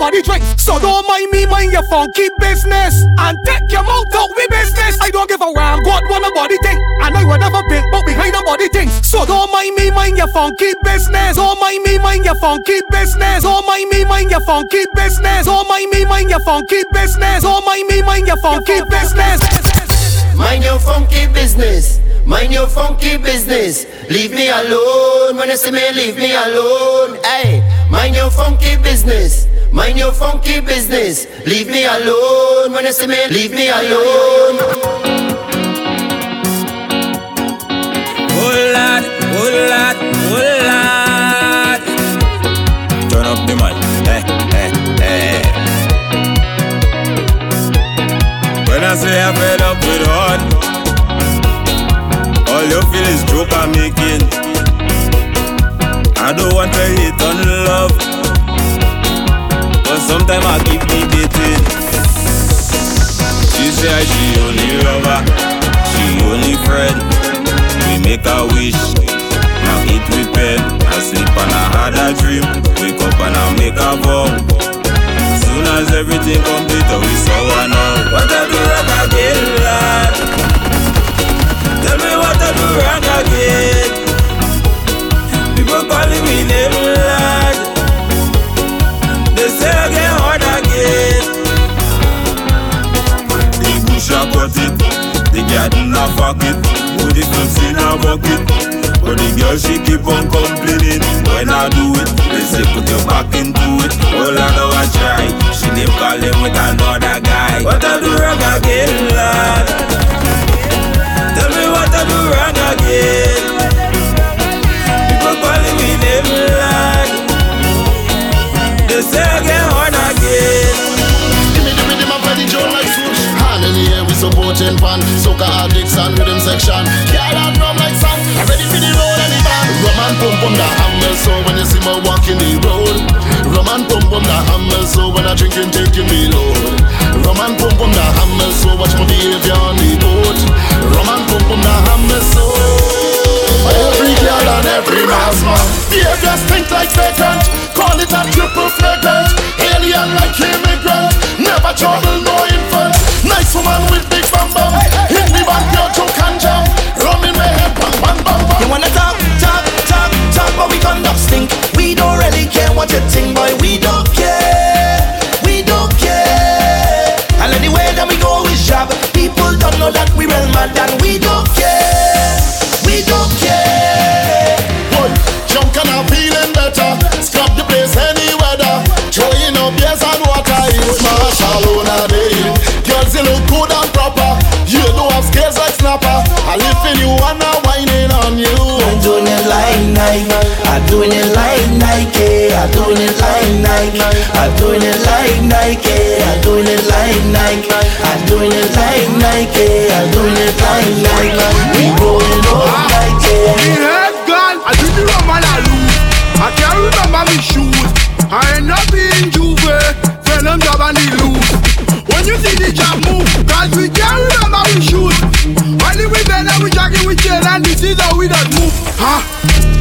nobody drink. So don't mind me, mind your funky business. And take your mouth out me business. I don't give a damn what what nobody think. And I would never pick, but behind nobody think. So don't mind me, mind your funky business. Don't mind me, mind your funky business. Don't mind me, mind your funky business. Don't mind me, mind your funky business. Don't mind me, mind your funky business. Mind your funky business. Mind your funky business. Leave me alone. When you see me, leave me alone. Hey, mind your funky business. Mind your funky business. Leave me alone. When you see me, leave me alone. Turn up the mic. When I say I'm fed up with hard, you feel is joke I'm making. I don't want to hate on love, but sometimes I keep debating. She say she only lover, she only friend. We make a wish, now eat with pen. I sleep and I had a dream. Wake up and I make a vow. Soon as everything complete, we saw one out. What I do wrong again, I do wrong again. People calling me name, lad. They say I get hard again. The bush a cut it, the garden a fuck it. Put it to in a bucket. But the girl she keep on complaining when I do it. They say put your back into it. All I know I try. She name calling with another guy. What I do wrong again, lad? People calling me name, lad. They say I get again. Like. Hand in the air, we supporting pan. Section. Girl and drum like. I'm ready for the road and the band. And the hammer, so when you see me walking the road. And the hammer, so when I drinking taking like vagrant Call it a triple flagrant Alien like I live in you and I'm whining on you I'm doing it like Nike. I'm doing it like Nike. I'm doing it like Nike. I'm doing it like Nike. I'm doing it like Nike. I'm doing it like Nike. I'm doing it like Nike. We rolling up Nike. Me head gone, I did the rum and I lose. I can't remember me shoes. I end up being Juve, Venom job and the loose. You see the job move, cause we can't remember we shoes. Only we better we jacket with chain and this is how we don't move. Huh?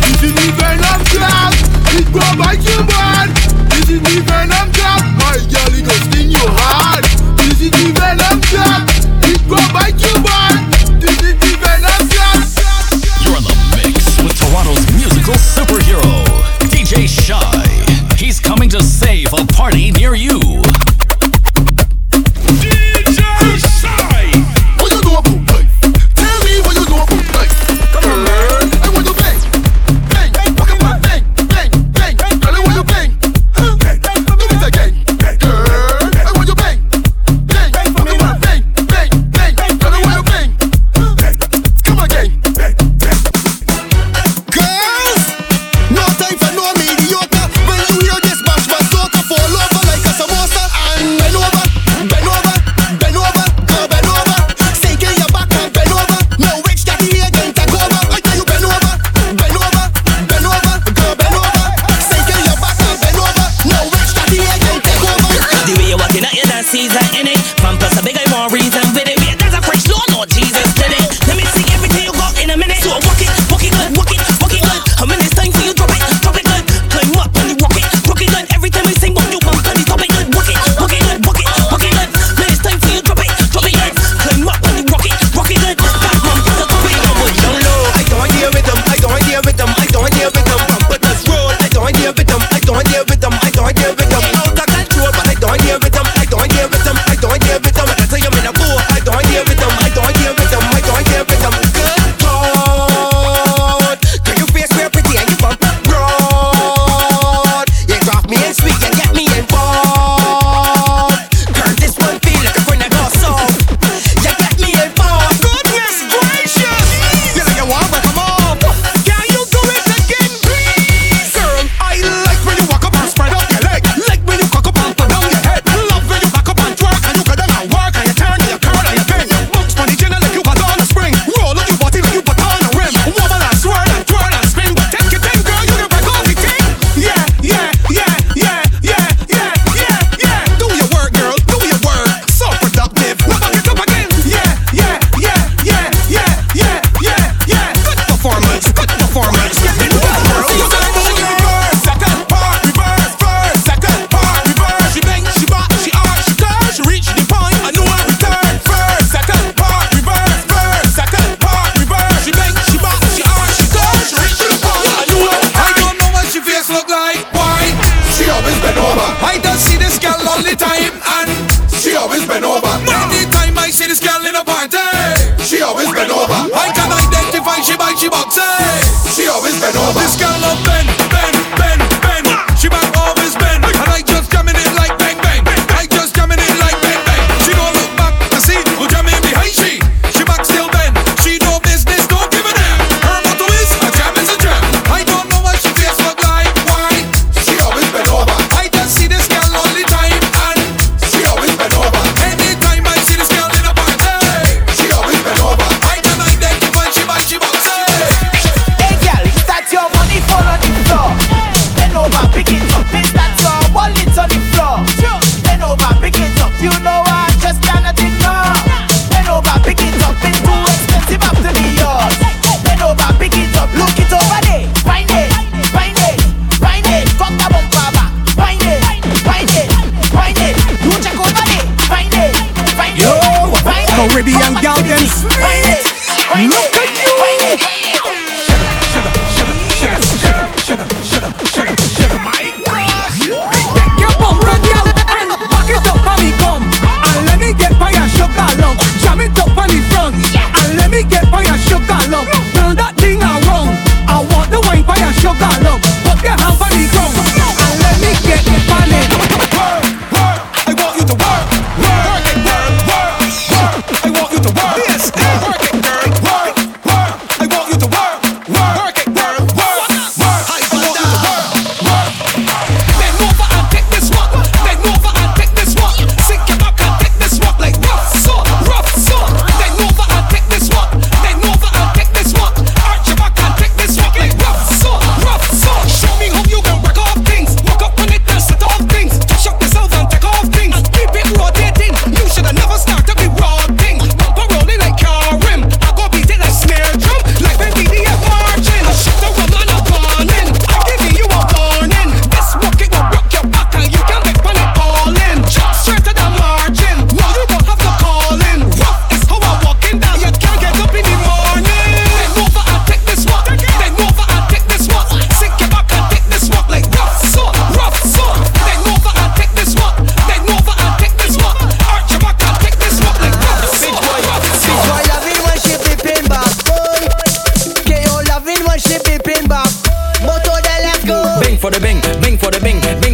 This is the Venom class. It go by you bad. This is the Venom class. My girl, it go sting you hard. This is the Venom class. It go by you bad. This is the Venom class. You're in the mix with Toronto's musical superhero, DJ Shy. He's coming to save a party I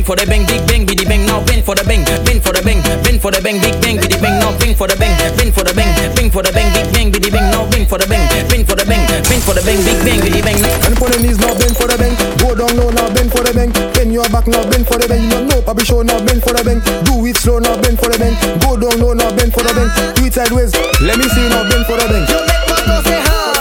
for the bang, big bang, biddy bang, now bang for the bang, bang for the bang, bang for the bang, big bang, biddy bang, now bang for the bang, bang for the bang, bang for the bang, big bang, biddy bang, now bang for the bang, bang for the bang, bang for the bang, big bang, biddy bang. Bend for the knees, now bend for the bang. Go down low, now bend for the bang. Bend your back, now bend for the bang. No, no, papi show, now bend for the bang. Do it slow, now bend for the bang. Go down low, now bend for the bang. Do it sideways. Let me see, now bend for the bang. You make one go say how.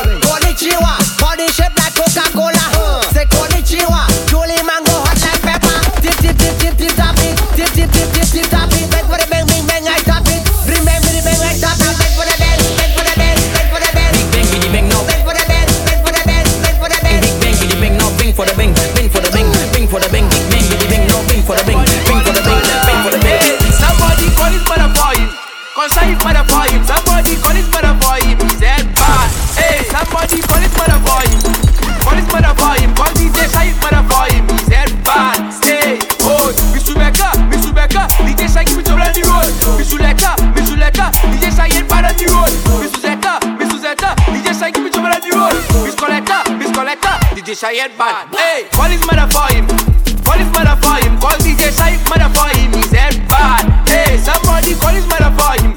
Bad. Hey, call his mother for him. Call his mother for him. Call DJ mother for him. Bad. Hey, somebody call his mother for him.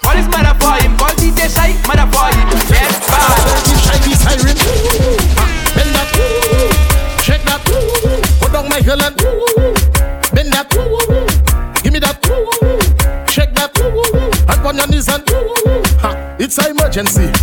Call his mother for him. Call DJ mother for him. Bad. Bend that. Shake that. Down my and bend that. Give me that. Shake that. On your knees and. It's an emergency.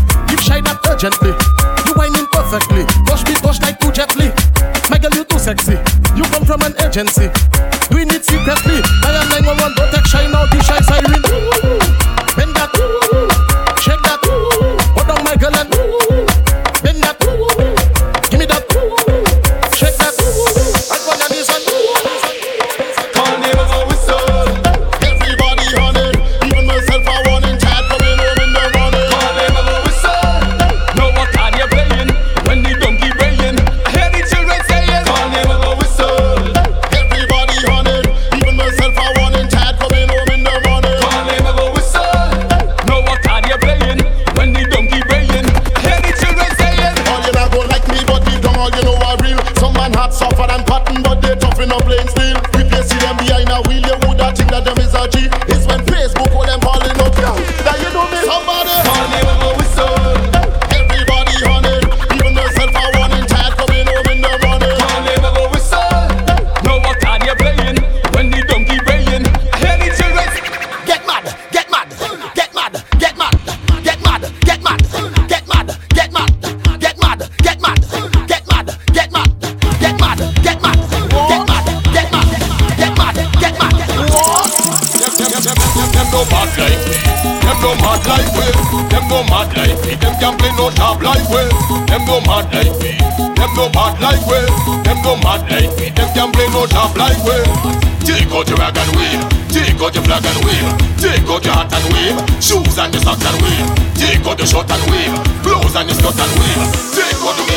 and the socks and weave. Take out the shot and weave. Blows and the skirt and weave. Take out the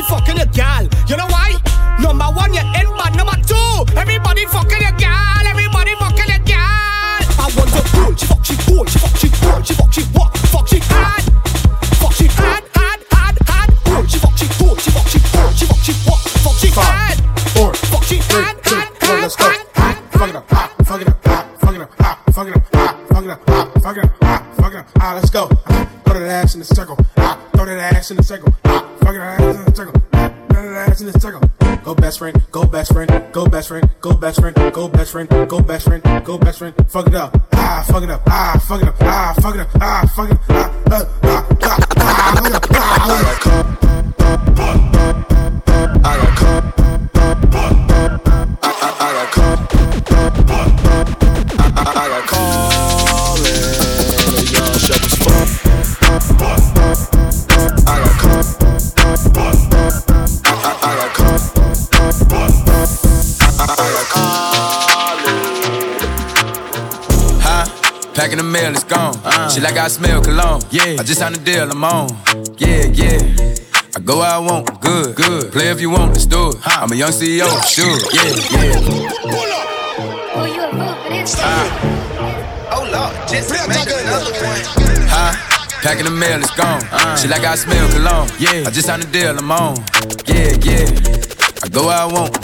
Everybody fucking your gal. You know why? Number one, you're in bad. Number two, everybody fucking your gal. Everybody fucking your gal. I want a cool. She fuck, she cool. She fuck, she cool. She fuck, she what? Fuck, she hard. Fuck, she hard, hard, hard, hard. Cool. She fuck, she cool. She fuck, she cool. She fuck, she what? Fuck, she hard. Four, Fuck, she hard, hard, hard, hard. Fuck it up, ah, fuck it up, ah, fuck it up, ah, fuck it up, ah, fuck it up, ah, fuck it up, ah, fuck it up, ah, let's go. Ah, Throw that ass in the circle, ah, throw that ass in the circle, go best friend, go best friend, go best friend. Fuck it up, ah, fuck it up, ah, fuck it up, ah, fuck it up, ah, fuck it up, ah, ah, ah, ah, ah, fuck it up, ah, fuck it up. Huh? Mail, it's gone. Uh. Shit like I smell cologne. Yeah. I just signed a deal, I'm on. Yeah, yeah. I go where I want, good, good. Play if you want, let's do it. I'm a young CEO, sure. Yeah, yeah. Pull up. Oh, you a fool for this? Oh Lord, just another one. Huh? Packing the mail, it's gone. Uh. Shit like I smell cologne. Yeah. I just signed a deal, I'm on. Yeah, yeah. I go where I want,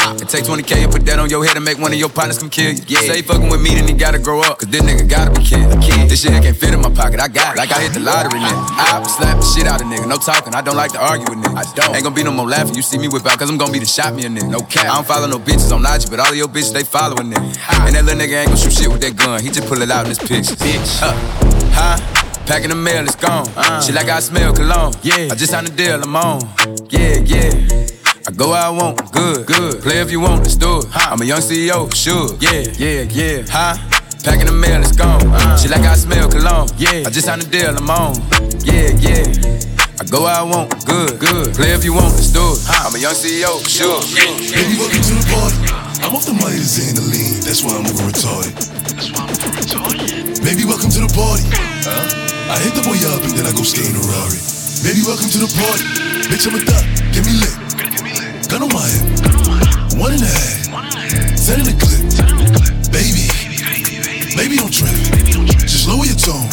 And take 20k and put that on your head and make one of your partners come kill you. Yeah. Say fucking with me, then he gotta grow up. Cause this nigga gotta be kid. This shit can't fit in my pocket. I got it. Like I hit the lottery, nigga. I slap the shit out of nigga. No talking. I don't like to argue with niggas. I don't. Ain't gonna be no more laughing. You see me whip out, cause I'm gonna be the shot me a nigga. No cap. I don't follow no bitches on IG, but all of your bitches, they following nigga. And that little nigga ain't gonna shoot shit with that gun. He just pull it out in his pictures. Bitch. Uh, huh? Packing the mail, it's gone. Shit like I smell cologne. Yeah. I just signed a deal, I'm on. Yeah, yeah. I go where I want, good, good. Play if you want, let's do it. I'm a young CEO, sure. Yeah, yeah, yeah. Huh? Packing the mail, it's gone. Uh. She like I smell cologne. Yeah. I just signed a deal, I'm on. Yeah, yeah. I go where I want, good, good. Play if you want, let's do it. I'm a young CEO, sure. Baby, welcome to the party. I'm off the money to Xanaline, that's why I'm over retarded. That's why I'm over retarded. Baby, welcome to the party. Huh? I hit the boy up and then I go skate in a Rari. Baby, welcome to the party. Bitch, I'm a thot, get me lit. Gun on my hip. One and a half. Set in the clip. Baby, baby, don't trip. Just lower your tone.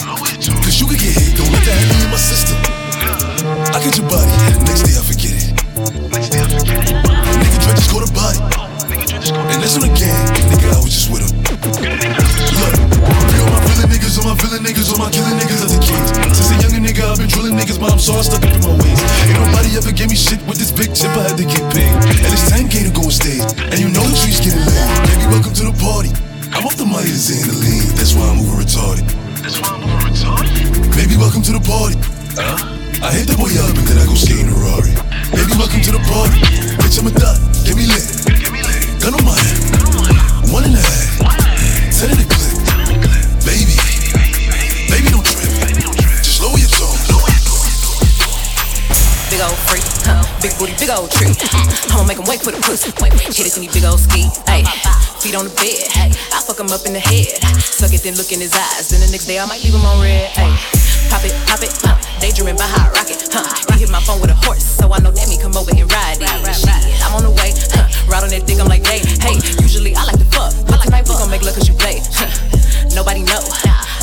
Cause you can get hit, don't let that happen in my system. I get your body, next day I forget it. Next day I'll forget it. Nigga tried to score the body. And that's on the gang, nigga, I was just with him. Look, niggas, all my villain niggas, all my killing niggas as a kids. Since a younger nigga, I've been drilling niggas, but I'm so stuck up in my ways. Ain't nobody ever gave me shit with this big chip, I had to get paid. And it's 10k to go on stage, and you know the trees getting laid. Baby, welcome to the party. I'm off the money to Xanaline, that's why I'm over retarded. That's why I'm over retarded? Baby, welcome to the party. I hit the boy up and then I go skate in a Rari. Baby, welcome to the party. Bitch, I'm a thot, get me lit. Gun on my head. One and a half. Ten in the clip. Baby, Big old freak, huh? Big booty, big old tree. I'ma make him wait for the pussy. Hit it in these big old ski. Ayy, feet on the bed. Hey. I fuck him up in the head. Suck it, then look in his eyes. Then the next day I might leave him on red. Ayy, pop it, pop it, huh? Daydreaming by hot rocket, huh? He hit my phone with a horse, so I know that me come over and ride it. Shit, I'm on the way, huh? Ride on that dick, I'm like, hey, hey. Usually I like to fuck, but tonight we gon' make love cause you play. Huh. Nobody know.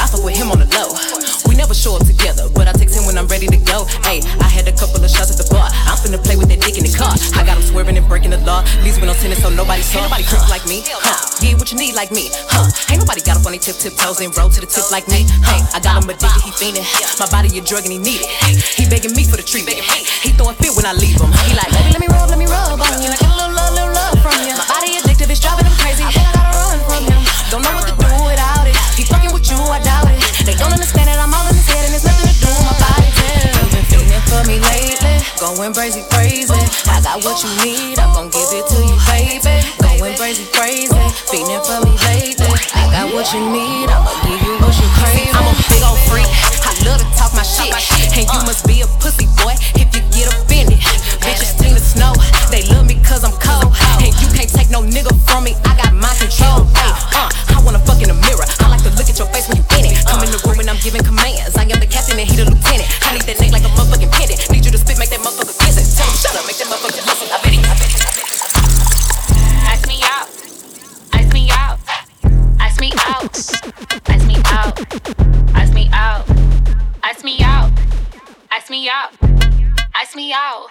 I fuck with him on the low. We never show up together, but I text him when I'm ready to go. Hey, I had a couple of shots at the bar. I'm finna play with that dick in the car. I got him swerving and breaking the law. Leaves with no tennis, so nobody saw. Ain't nobody creep like me, huh? Get what you need like me, huh? Ain't nobody got up on their tip tip toes and roll to the tip like me. Hey, I got him addicted, he fiending. My body a drug and he need it. He begging me for the treatment. He throwing fit when I leave him. He like, baby, let me rub, let me rub on you. Going crazy, crazy. I got what you need, I'm gon' give it to you, baby. Going crazy, crazy. Feeling for me lately. I got what you need, I'ma give you what you crave. I'm a big old freak. I love to talk my shit. And you must be a pussy boy if you get offended. Bitches seen the snow, they love me cause I'm cold. And take no nigga from me. I got my control. Hey, uh, I wanna fuck in the mirror. I like to look at your face when you in it. Come in the room and I'm giving commands. I am the captain and he the lieutenant. I need that neck like a motherfucking pendant. Need you to spit, make that motherfucker glisten. Tell him shut up, make that motherfucker listen. I bet he, I bet he, me out, Ask me out, Ask me out, Ask me out, Ask me out, ice me out, ice me out.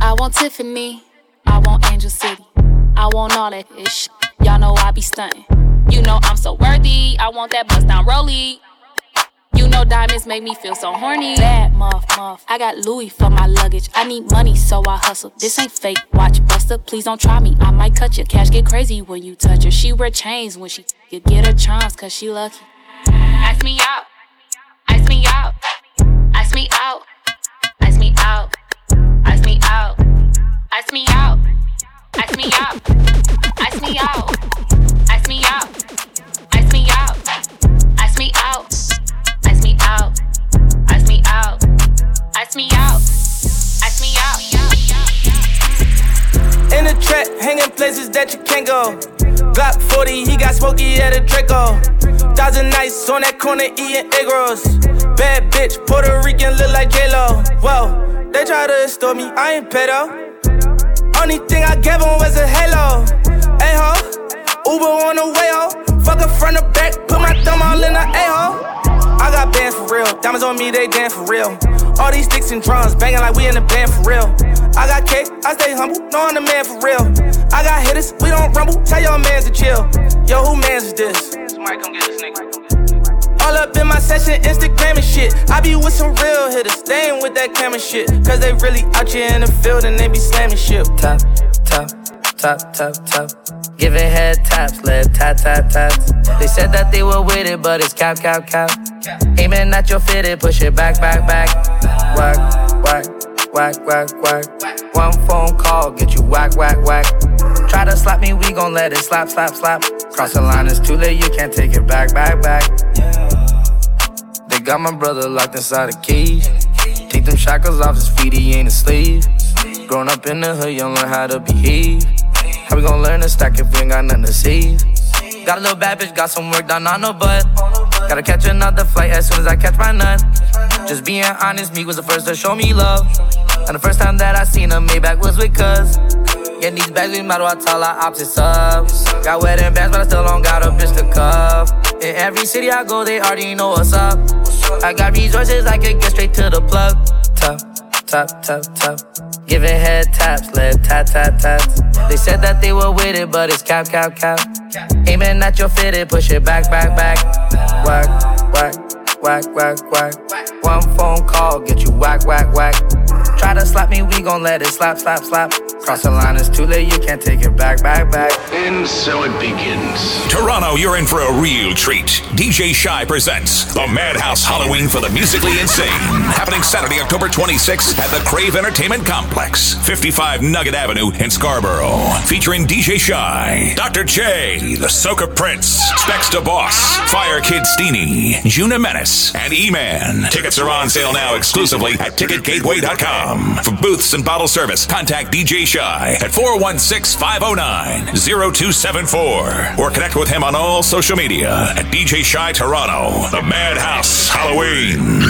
I want Tiffany, I want Angel City. I want all that ish. Y'all know I be stunting. You know I'm so worthy. I want that bust down rollie. You know diamonds make me feel so horny. Bad muff, muff. I got Louis for my luggage. I need money, so I hustle. This ain't fake. Watch Buster, please don't try me. I might cut your cash get crazy when you touch her. She wear chains when she you get her charms, cause she lucky. Ice me out. Ice me out. Ice me out. Ice me out. Ice me out. Ice me out. Ice me out. Ice me out. Ice me out. Ice me out. Ice me out. Ice me out. Ice me out. Ice me out. Ice me out. In the trap, hanging places that you can't go. Glock 40, he got smoky at a Draco. Thousand nights on that corner eating egg rolls. Bad bitch, Puerto Rican, look like J-Lo. Whoa, they try to extort me, I ain't pedo. Only thing I gave him was a halo. Hey ho, Uber on the way ho. Fuck her front or back, put my thumb all in the a-hole. I got bands for real, diamonds on me, they dance for real. All these sticks and drums, banging like we in the band for real. I got cake, I stay humble, know I'm the man for real. I got hitters, we don't rumble, tell your mans to chill. Yo, who mans is this? Somebody come get this nigga. All up in my session, Instagram and shit. I be with some real hitters, ain't with that camera shit. Cause they really out here in the field and they be slamming shit. Top, top, top, top, top. Giving head taps, left tap, tap, taps. They said that they were with it, but it's cap, cap, cap. Aiming at your fitted, push it back, back, back. Whack, whack, whack, whack, whack. One phone call, get you whack, whack, whack. Try to slap me, we gon' let it slap, slap, slap. Cross the line, it's too late, you can't take it back, back, back. Got my brother locked inside a cage. Take them shackles off his feet, he ain't a slave. Grown up in the hood, you learn how to behave. How we gon' learn to stack if we ain't got nothing to save? Got a little bad bitch, got some work done on her butt. Gotta catch another flight as soon as I catch my nut. Just being honest, me was the first to show me love. And the first time that I seen a Maybach was with cuz. Getting these bags, we matter what tell our opposites up. Got wedding bands, but I still don't got a bitch to cuff. In every city I go, they already know what's up. I got resources, I could get straight to the plug. Top, top, top, top. Giving head taps, left tap, tap, taps. They said that they were with it, but it's cap, cap, cap. Aiming at your fitted, push it back, back, back. Whack, whack, whack, whack, whack. One phone call, get you whack, whack, whack. Try to slap me, we gon' let it slap, slap, slap. Cross the line, it's too late, you can't take it back, back, back. And so it begins. Toronto, you're in for a real treat. DJ Shy presents the Mad Haus Halloween for the Musically Insane. Happening Saturday, October 26th at the Crave Entertainment Complex, 55 Nugget Avenue in Scarborough. Featuring DJ Shy, Dr. J, The Soca Prince, Specs to Boss, Fire Kid Steenie, Juna Menace, and E-Man. Tickets are on sale now exclusively at ticketgateway.com. For booths and bottle service, contact DJ Shy at 416-509-0274 or connect with him on all social media at DJ Shy Toronto. The Mad Haus Halloween.